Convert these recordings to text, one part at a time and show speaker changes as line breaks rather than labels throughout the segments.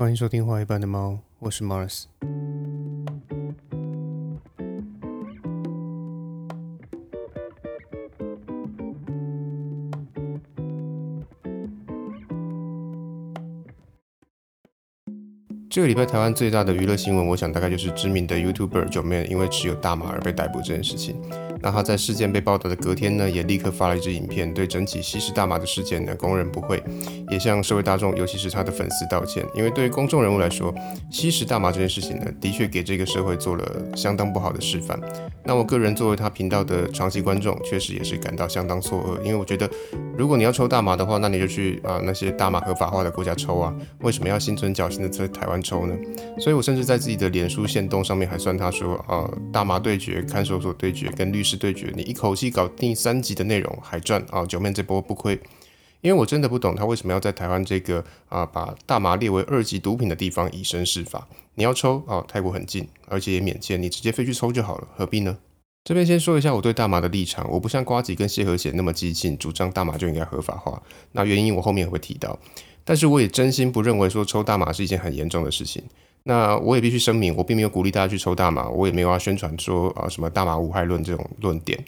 欢迎收听《画一般的猫》，我是 Mars。这个礼拜台湾最大的娱乐新闻，我想大概就是知名的 YouTuber 九妹因为持有大麻而被逮捕这件事情。那他在事件被报道的隔天呢，也立刻发了一支影片，对整起吸食大麻的事件呢供认不讳，也向社会大众，尤其是他的粉丝道歉。因为对于公众人物来说，吸食大麻这件事情呢，的确给这个社会做了相当不好的示范。那我个人作为他频道的长期观众，确实也是感到相当错愕，因为我觉得，如果你要抽大麻的话，那你就去啊那些大麻合法化的国家抽啊，为什么要心存侥幸的在台湾抽呢？所以我甚至在自己的脸书线动上面还算他说啊，大麻对决、看守所对决跟律师。对决，你一口气搞定三集的内容还赚啊！九面这波不亏，因为我真的不懂他为什么要在台湾这个啊把大麻列为二级毒品的地方以身试法。你要抽啊，泰国很近，而且也免签，你直接飞去抽就好了，何必呢？这边先说一下我对大麻的立场，我不像瓜吉跟谢和弦那么激进，主张大麻就应该合法化。那原因我后面也会提到，但是我也真心不认为说抽大麻是一件很严重的事情。那我也必须声明，我并没有鼓励大家去抽大麻，我也没有要宣传说啊什么大麻无害论这种论点，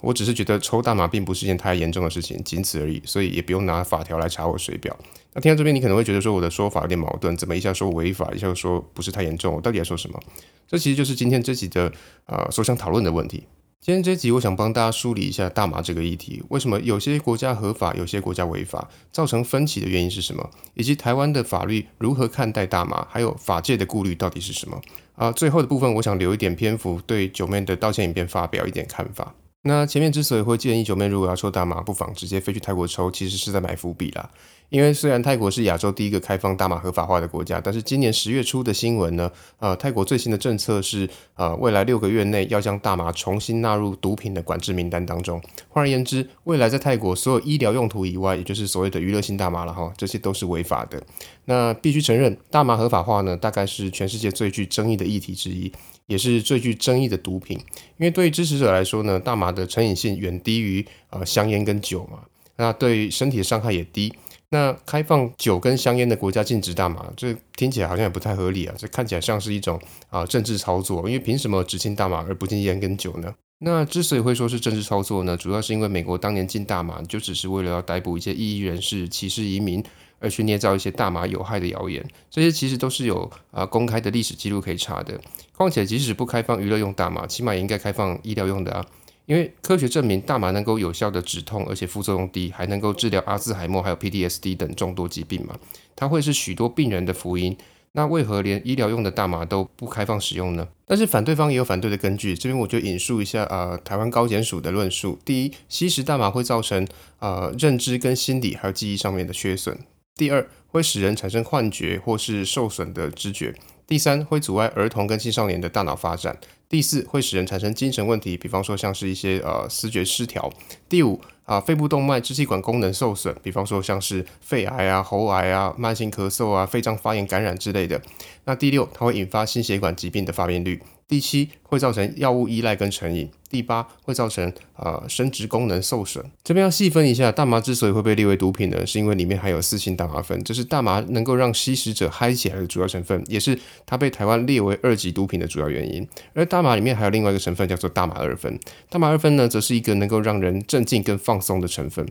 我只是觉得抽大麻并不是件太严重的事情，仅此而已，所以也不用拿法条来查我水表。那听到这边，你可能会觉得说我的说法有点矛盾，怎么一下说违法，一下说不是太严重，我到底在说什么？这其实就是今天这集的啊所想讨论的问题。今天这集，我想帮大家梳理一下大麻这个议题，为什么有些国家合法，有些国家违法，造成分歧的原因是什么，以及台湾的法律如何看待大麻，还有法界的顾虑到底是什么？啊，最后的部分，我想留一点篇幅，对九妹的道歉影片发表一点看法。那前面之所以会建议九妹如果要抽大麻，不妨直接飞去泰国抽，其实是在埋伏笔啦。因为虽然泰国是亚洲第一个开放大麻合法化的国家，但是今年十月初的新闻呢，呃，泰国最新的政策是，呃，未来六个月内要将大麻重新纳入毒品的管制名单当中。换而言之，未来在泰国所有医疗用途以外，也就是所谓的娱乐性大麻了哈，这些都是违法的。那必须承认，大麻合法化呢，大概是全世界最具争议的议题之一。也是最具争议的毒品，因为对于支持者来说呢，大麻的成瘾性远低于呃香烟跟酒嘛，那对身体的伤害也低。那开放酒跟香烟的国家禁止大麻，这听起来好像也不太合理啊，这看起来像是一种啊政治操作，因为凭什么只禁大麻而不禁烟跟酒呢？那之所以会说是政治操作呢，主要是因为美国当年禁大麻就只是为了要逮捕一些异议人士、歧视移民。而去捏造一些大麻有害的谣言，这些其实都是有啊公开的历史记录可以查的。况且，即使不开放娱乐用大麻，起码也应该开放医疗用的啊。因为科学证明大麻能够有效的止痛，而且副作用低，还能够治疗阿兹海默还有 PTSD 等众多疾病嘛。它会是许多病人的福音。那为何连医疗用的大麻都不开放使用呢？但是反对方也有反对的根据，这边我就引述一下啊台湾高检署的论述：第一，吸食大麻会造成啊认知跟心理还有记忆上面的缺损。第二，会使人产生幻觉或是受损的知觉；第三，会阻碍儿童跟青少年的大脑发展；第四，会使人产生精神问题，比方说像是一些呃视觉失调；第五，啊肺部动脉支气管功能受损，比方说像是肺癌啊、喉癌啊、慢性咳嗽啊、肺脏发炎感染之类的；那第六，它会引发心血管疾病的发病率；第七，会造成药物依赖跟成瘾。第八会造成呃生殖功能受损。这边要细分一下，大麻之所以会被列为毒品呢，是因为里面含有四氢大麻酚，这是大麻能够让吸食者嗨起来的主要成分，也是它被台湾列为二级毒品的主要原因。而大麻里面还有另外一个成分叫做大麻二酚，大麻二酚呢，则是一个能够让人镇静跟放松的成分。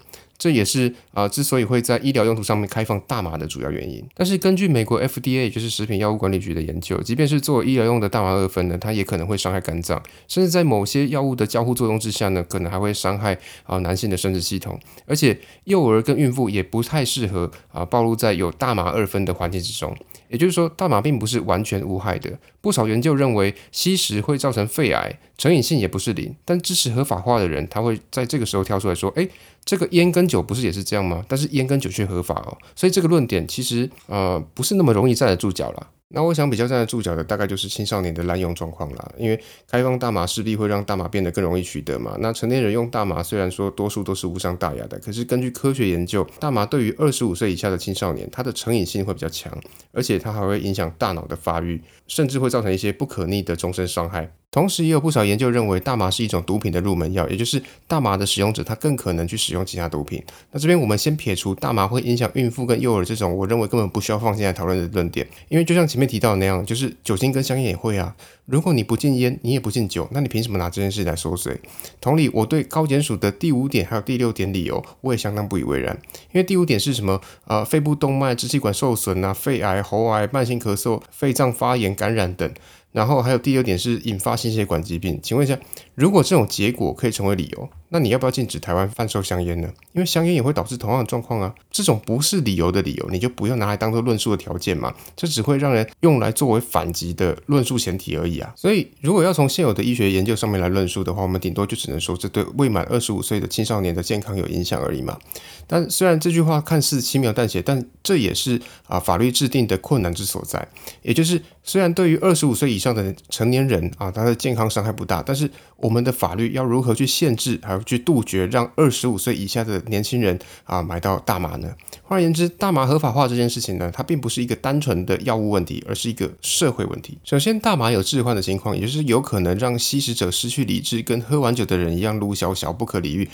这也是啊，之所以会在医疗用途上面开放大麻的主要原因。但是根据美国 FDA，就是食品药物管理局的研究，即便是做医疗用的大麻二酚呢，它也可能会伤害肝脏，甚至在某些药物的交互作用之下呢，可能还会伤害啊男性的生殖系统。而且幼儿跟孕妇也不太适合啊暴露在有大麻二酚的环境之中。也就是说，大麻并不是完全无害的。不少研究认为吸食会造成肺癌，成瘾性也不是零。但支持合法化的人，他会在这个时候跳出来说：“诶，这个烟跟酒不是也是这样吗？但是烟跟酒却合法哦。”所以这个论点其实呃不是那么容易站得住脚了。那我想比较站得住脚的，大概就是青少年的滥用状况啦。因为开放大麻势必会让大麻变得更容易取得嘛。那成年人用大麻，虽然说多数都是无伤大雅的，可是根据科学研究，大麻对于二十五岁以下的青少年，它的成瘾性会比较强，而且它还会影响大脑的发育，甚至会造成一些不可逆的终身伤害。同时，也有不少研究认为，大麻是一种毒品的入门药，也就是大麻的使用者他更可能去使用其他毒品。那这边我们先撇除大麻会影响孕妇跟幼儿这种我认为根本不需要放进来讨论的论点，因为就像前面提到那样，就是酒精跟香烟也会啊。如果你不禁烟，你也不禁酒，那你凭什么拿这件事来说嘴？同理，我对高检署的第五点还有第六点理由，我也相当不以为然。因为第五点是什么？呃，肺部动脉、支气管受损啊，肺癌、喉癌、慢性咳嗽、肺脏发炎、感染等。然后还有第二点是引发心血管疾病，请问一下，如果这种结果可以成为理由？那你要不要禁止台湾贩售香烟呢？因为香烟也会导致同样的状况啊。这种不是理由的理由，你就不要拿来当做论述的条件嘛。这只会让人用来作为反击的论述前提而已啊。所以，如果要从现有的医学研究上面来论述的话，我们顶多就只能说这对未满二十五岁的青少年的健康有影响而已嘛。但虽然这句话看似轻描淡写，但这也是啊法律制定的困难之所在。也就是，虽然对于二十五岁以上的成年人啊，他的健康伤害不大，但是我们的法律要如何去限制，还要去杜绝让二十五岁以下的年轻人啊买到大麻呢？换言之，大麻合法化这件事情呢，它并不是一个单纯的药物问题，而是一个社会问题。首先，大麻有致幻的情况，也就是有可能让吸食者失去理智，跟喝完酒的人一样撸小小不可理喻。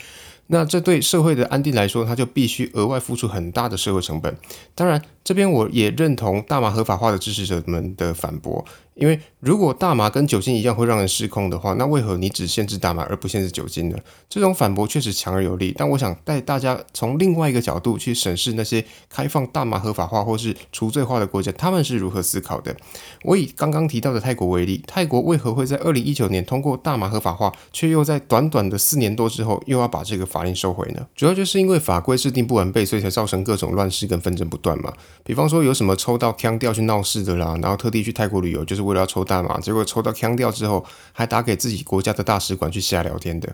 那这对社会的安定来说，他就必须额外付出很大的社会成本。当然，这边我也认同大麻合法化的支持者们的反驳。因为如果大麻跟酒精一样会让人失控的话，那为何你只限制大麻而不限制酒精呢？这种反驳确实强而有力，但我想带大家从另外一个角度去审视那些开放大麻合法化或是除罪化的国家，他们是如何思考的。我以刚刚提到的泰国为例，泰国为何会在二零一九年通过大麻合法化，却又在短短的四年多之后又要把这个法令收回呢？主要就是因为法规制定不完备，所以才造成各种乱世跟纷争不断嘛。比方说有什么抽到腔调去闹事的啦，然后特地去泰国旅游，就是。为了要抽大麻，结果抽到腔调之后，还打给自己国家的大使馆去瞎聊天的。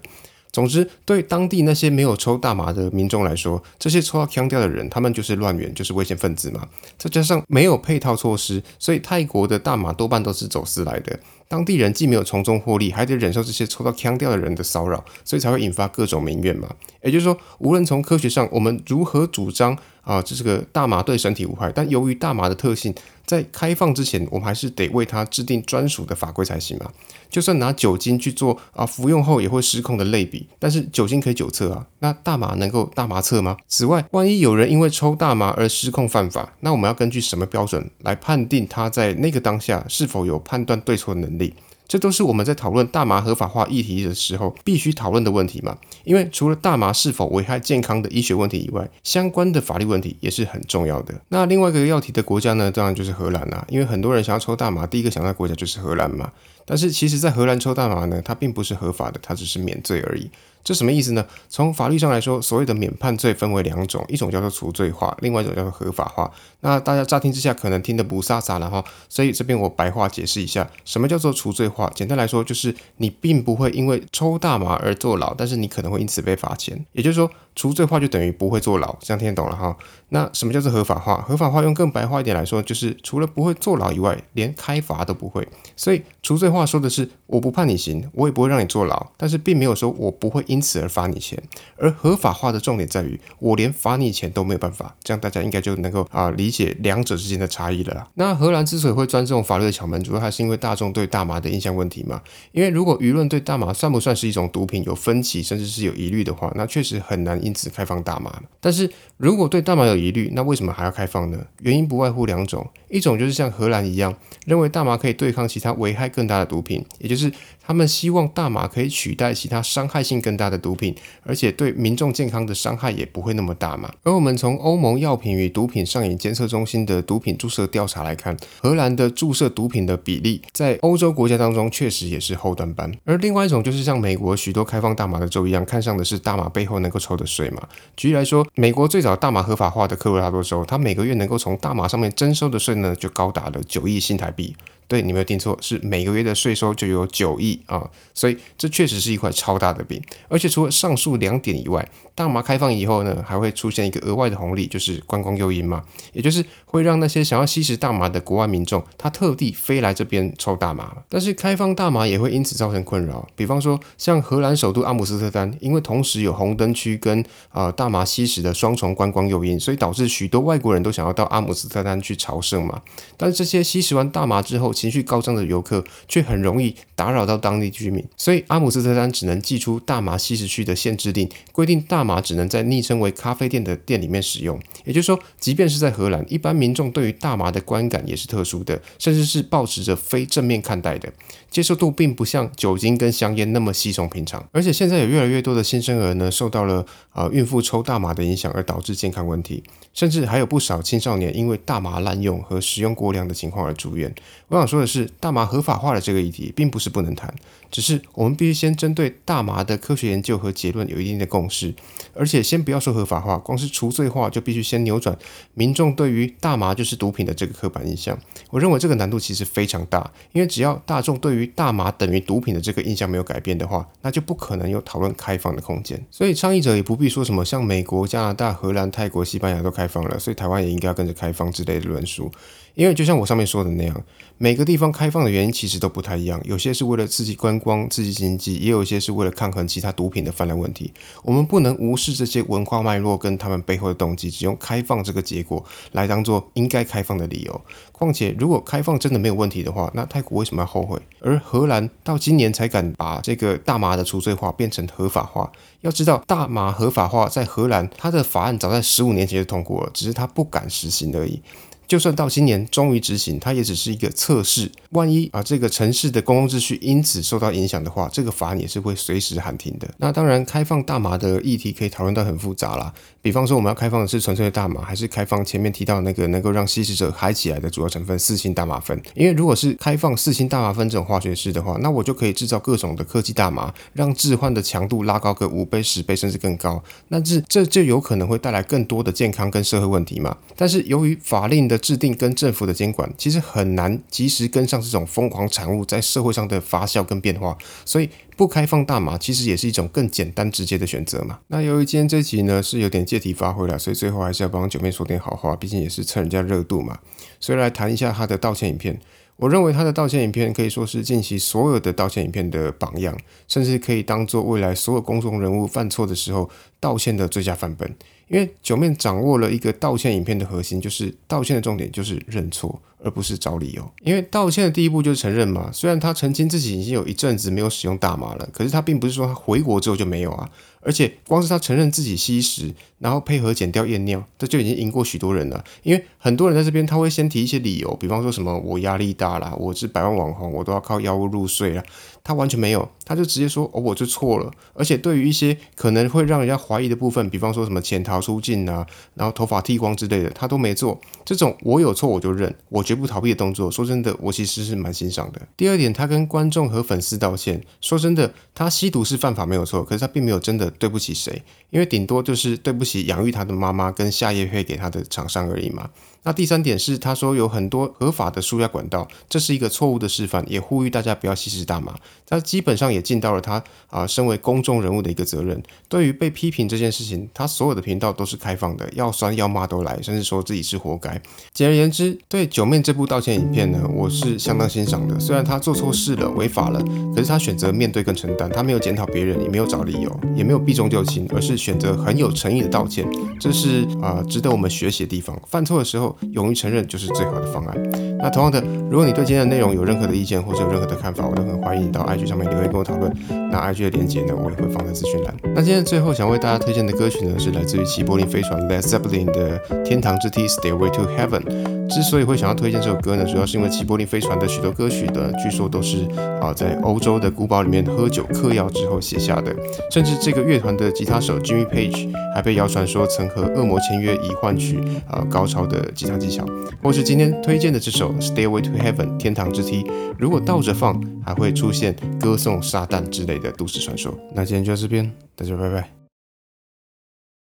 总之，对当地那些没有抽大麻的民众来说，这些抽到腔调的人，他们就是乱源，就是危险分子嘛。再加上没有配套措施，所以泰国的大麻多半都是走私来的。当地人既没有从中获利，还得忍受这些抽到腔调的人的骚扰，所以才会引发各种民怨嘛。也就是说，无论从科学上，我们如何主张啊，这是个大麻对身体无害，但由于大麻的特性。在开放之前，我们还是得为它制定专属的法规才行嘛。就算拿酒精去做啊，服用后也会失控的类比，但是酒精可以酒测啊，那大麻能够大麻测吗？此外，万一有人因为抽大麻而失控犯法，那我们要根据什么标准来判定他在那个当下是否有判断对错的能力？这都是我们在讨论大麻合法化议题的时候必须讨论的问题嘛？因为除了大麻是否危害健康的医学问题以外，相关的法律问题也是很重要的。那另外一个要提的国家呢，当然就是荷兰啦。因为很多人想要抽大麻，第一个想到国家就是荷兰嘛。但是其实，在荷兰抽大麻呢，它并不是合法的，它只是免罪而已。这什么意思呢？从法律上来说，所谓的免判罪分为两种，一种叫做除罪化，另外一种叫做合法化。那大家乍听之下可能听得不飒飒了哈，所以这边我白话解释一下，什么叫做除罪化？简单来说，就是你并不会因为抽大麻而坐牢，但是你可能会因此被罚钱。也就是说，除罪化就等于不会坐牢，这样听得懂了哈？那什么叫做合法化？合法化用更白话一点来说，就是除了不会坐牢以外，连开罚都不会。所以除罪化说的是，我不判你刑，我也不会让你坐牢，但是并没有说我不会因因此而罚你钱。而合法化的重点在于，我连罚你钱都没有办法。这样大家应该就能够啊理解两者之间的差异了啦。那荷兰之所以会钻这种法律的巧门，主要还是因为大众对大麻的印象问题嘛。因为如果舆论对大麻算不算是一种毒品有分歧，甚至是有疑虑的话，那确实很难因此开放大麻。但是如果对大麻有疑虑，那为什么还要开放呢？原因不外乎两种，一种就是像荷兰一样，认为大麻可以对抗其他危害更大的毒品，也就是。他们希望大麻可以取代其他伤害性更大的毒品，而且对民众健康的伤害也不会那么大嘛。而我们从欧盟药品与毒品上瘾监测中心的毒品注射调查来看，荷兰的注射毒品的比例在欧洲国家当中确实也是后端班。而另外一种就是像美国许多开放大麻的州一样，看上的是大麻背后能够抽的税嘛。举例来说，美国最早大麻合法化的科罗拉多州，它每个月能够从大麻上面征收的税呢，就高达了九亿新台币。对，你没有听错，是每个月的税收就有九亿啊，所以这确实是一块超大的饼。而且除了上述两点以外，大麻开放以后呢，还会出现一个额外的红利，就是观光诱因嘛，也就是会让那些想要吸食大麻的国外民众，他特地飞来这边抽大麻。但是开放大麻也会因此造成困扰，比方说像荷兰首都阿姆斯特丹，因为同时有红灯区跟啊大麻吸食的双重观光诱因，所以导致许多外国人都想要到阿姆斯特丹去朝圣嘛。但是这些吸食完大麻之后情绪高涨的游客，却很容易打扰到当地居民，所以阿姆斯特丹只能寄出大麻吸食区的限制令，规定大麻只能在昵称为咖啡店的店里面使用。也就是说，即便是在荷兰，一般民众对于大麻的观感也是特殊的，甚至是保持着非正面看待的，接受度并不像酒精跟香烟那么稀松平常。而且现在有越来越多的新生儿呢，受到了呃孕妇抽大麻的影响而导致健康问题，甚至还有不少青少年因为大麻滥用和使用过量的情况而住院。我想说的是，大麻合法化的这个议题并不是是不能谈，只是我们必须先针对大麻的科学研究和结论有一定的共识，而且先不要说合法化，光是除罪化就必须先扭转民众对于大麻就是毒品的这个刻板印象。我认为这个难度其实非常大，因为只要大众对于大麻等于毒品的这个印象没有改变的话，那就不可能有讨论开放的空间。所以倡议者也不必说什么像美国、加拿大、荷兰、泰国、西班牙都开放了，所以台湾也应该要跟着开放之类的论述。因为就像我上面说的那样，每个地方开放的原因其实都不太一样，有些是为了刺激观光、刺激经济，也有一些是为了抗衡其他毒品的泛滥问题。我们不能无视这些文化脉络跟他们背后的动机，只用开放这个结果来当做应该开放的理由。况且，如果开放真的没有问题的话，那泰国为什么要后悔？而荷兰到今年才敢把这个大麻的除罪化变成合法化。要知道，大麻合法化在荷兰，它的法案早在十五年前就通过了，只是它不敢实行而已。就算到今年终于执行，它也只是一个测试。万一啊，这个城市的公共秩序因此受到影响的话，这个法案也是会随时喊停的。那当然，开放大麻的议题可以讨论到很复杂啦。比方说，我们要开放的是纯粹的大麻，还是开放前面提到那个能够让吸食者嗨起来的主要成分四氢大麻酚？因为如果是开放四氢大麻酚这种化学式的话，那我就可以制造各种的科技大麻，让置换的强度拉高个五倍、十倍甚至更高。那这这就有可能会带来更多的健康跟社会问题嘛？但是由于法令的制定跟政府的监管其实很难及时跟上这种疯狂产物在社会上的发酵跟变化，所以不开放大麻其实也是一种更简单直接的选择嘛。那由于今天这集呢是有点借题发挥了，所以最后还是要帮九妹说点好话，毕竟也是蹭人家热度嘛。所以来谈一下他的道歉影片。我认为他的道歉影片可以说是近期所有的道歉影片的榜样，甚至可以当做未来所有公众人物犯错的时候道歉的最佳范本。因为九面掌握了一个道歉影片的核心，就是道歉的重点就是认错，而不是找理由。因为道歉的第一步就是承认嘛。虽然他澄清自己已经有一阵子没有使用大麻了，可是他并不是说他回国之后就没有啊。而且光是他承认自己吸食，然后配合减掉验尿，这就已经赢过许多人了。因为很多人在这边他会先提一些理由，比方说什么我压力大啦，我是百万网红，我都要靠药物入睡了。他完全没有，他就直接说哦，我就错了。而且对于一些可能会让人家怀疑的部分，比方说什么潜逃出境啊，然后头发剃光之类的，他都没做。这种我有错我就认，我绝不逃避的动作，说真的，我其实是蛮欣赏的。第二点，他跟观众和粉丝道歉，说真的，他吸毒是犯法没有错，可是他并没有真的对不起谁，因为顶多就是对不起养育他的妈妈跟下夜配给他的厂商而已嘛。那第三点是，他说有很多合法的输压管道，这是一个错误的示范，也呼吁大家不要吸食大麻。他基本上也尽到了他啊身为公众人物的一个责任。对于被批评这件事情，他所有的频道都是开放的，要酸要骂都来，甚至说自己是活该。简而言之，对九面这部道歉影片呢，我是相当欣赏的。虽然他做错事了，违法了，可是他选择面对跟承担，他没有检讨别人，也没有找理由，也没有避重就轻，而是选择很有诚意的道歉，这是啊值得我们学习的地方。犯错的时候。勇于承认就是最好的方案。那同样的，如果你对今天的内容有任何的意见或者有任何的看法，我都很欢迎你到 IG 上面留言跟我讨论。那 IG 的链接呢，我也会放在资讯栏。那今天最后想为大家推荐的歌曲呢，是来自于齐柏林飞船 Led Zeppelin 的《天堂之梯》（Stairway to Heaven）。之所以会想要推荐这首歌呢，主要是因为齐柏林飞船的许多歌曲的，据说都是啊在欧洲的古堡里面喝酒嗑药之后写下的。甚至这个乐团的吉他手 Jimmy Page 还被谣传说曾和恶魔签约，以换取啊高超的吉他技巧。或是今天推荐的这首 Stairway to Heaven 天堂之梯，如果倒着放，还会出现歌颂撒旦之类的都市传说。那今天就到这边，大家拜拜。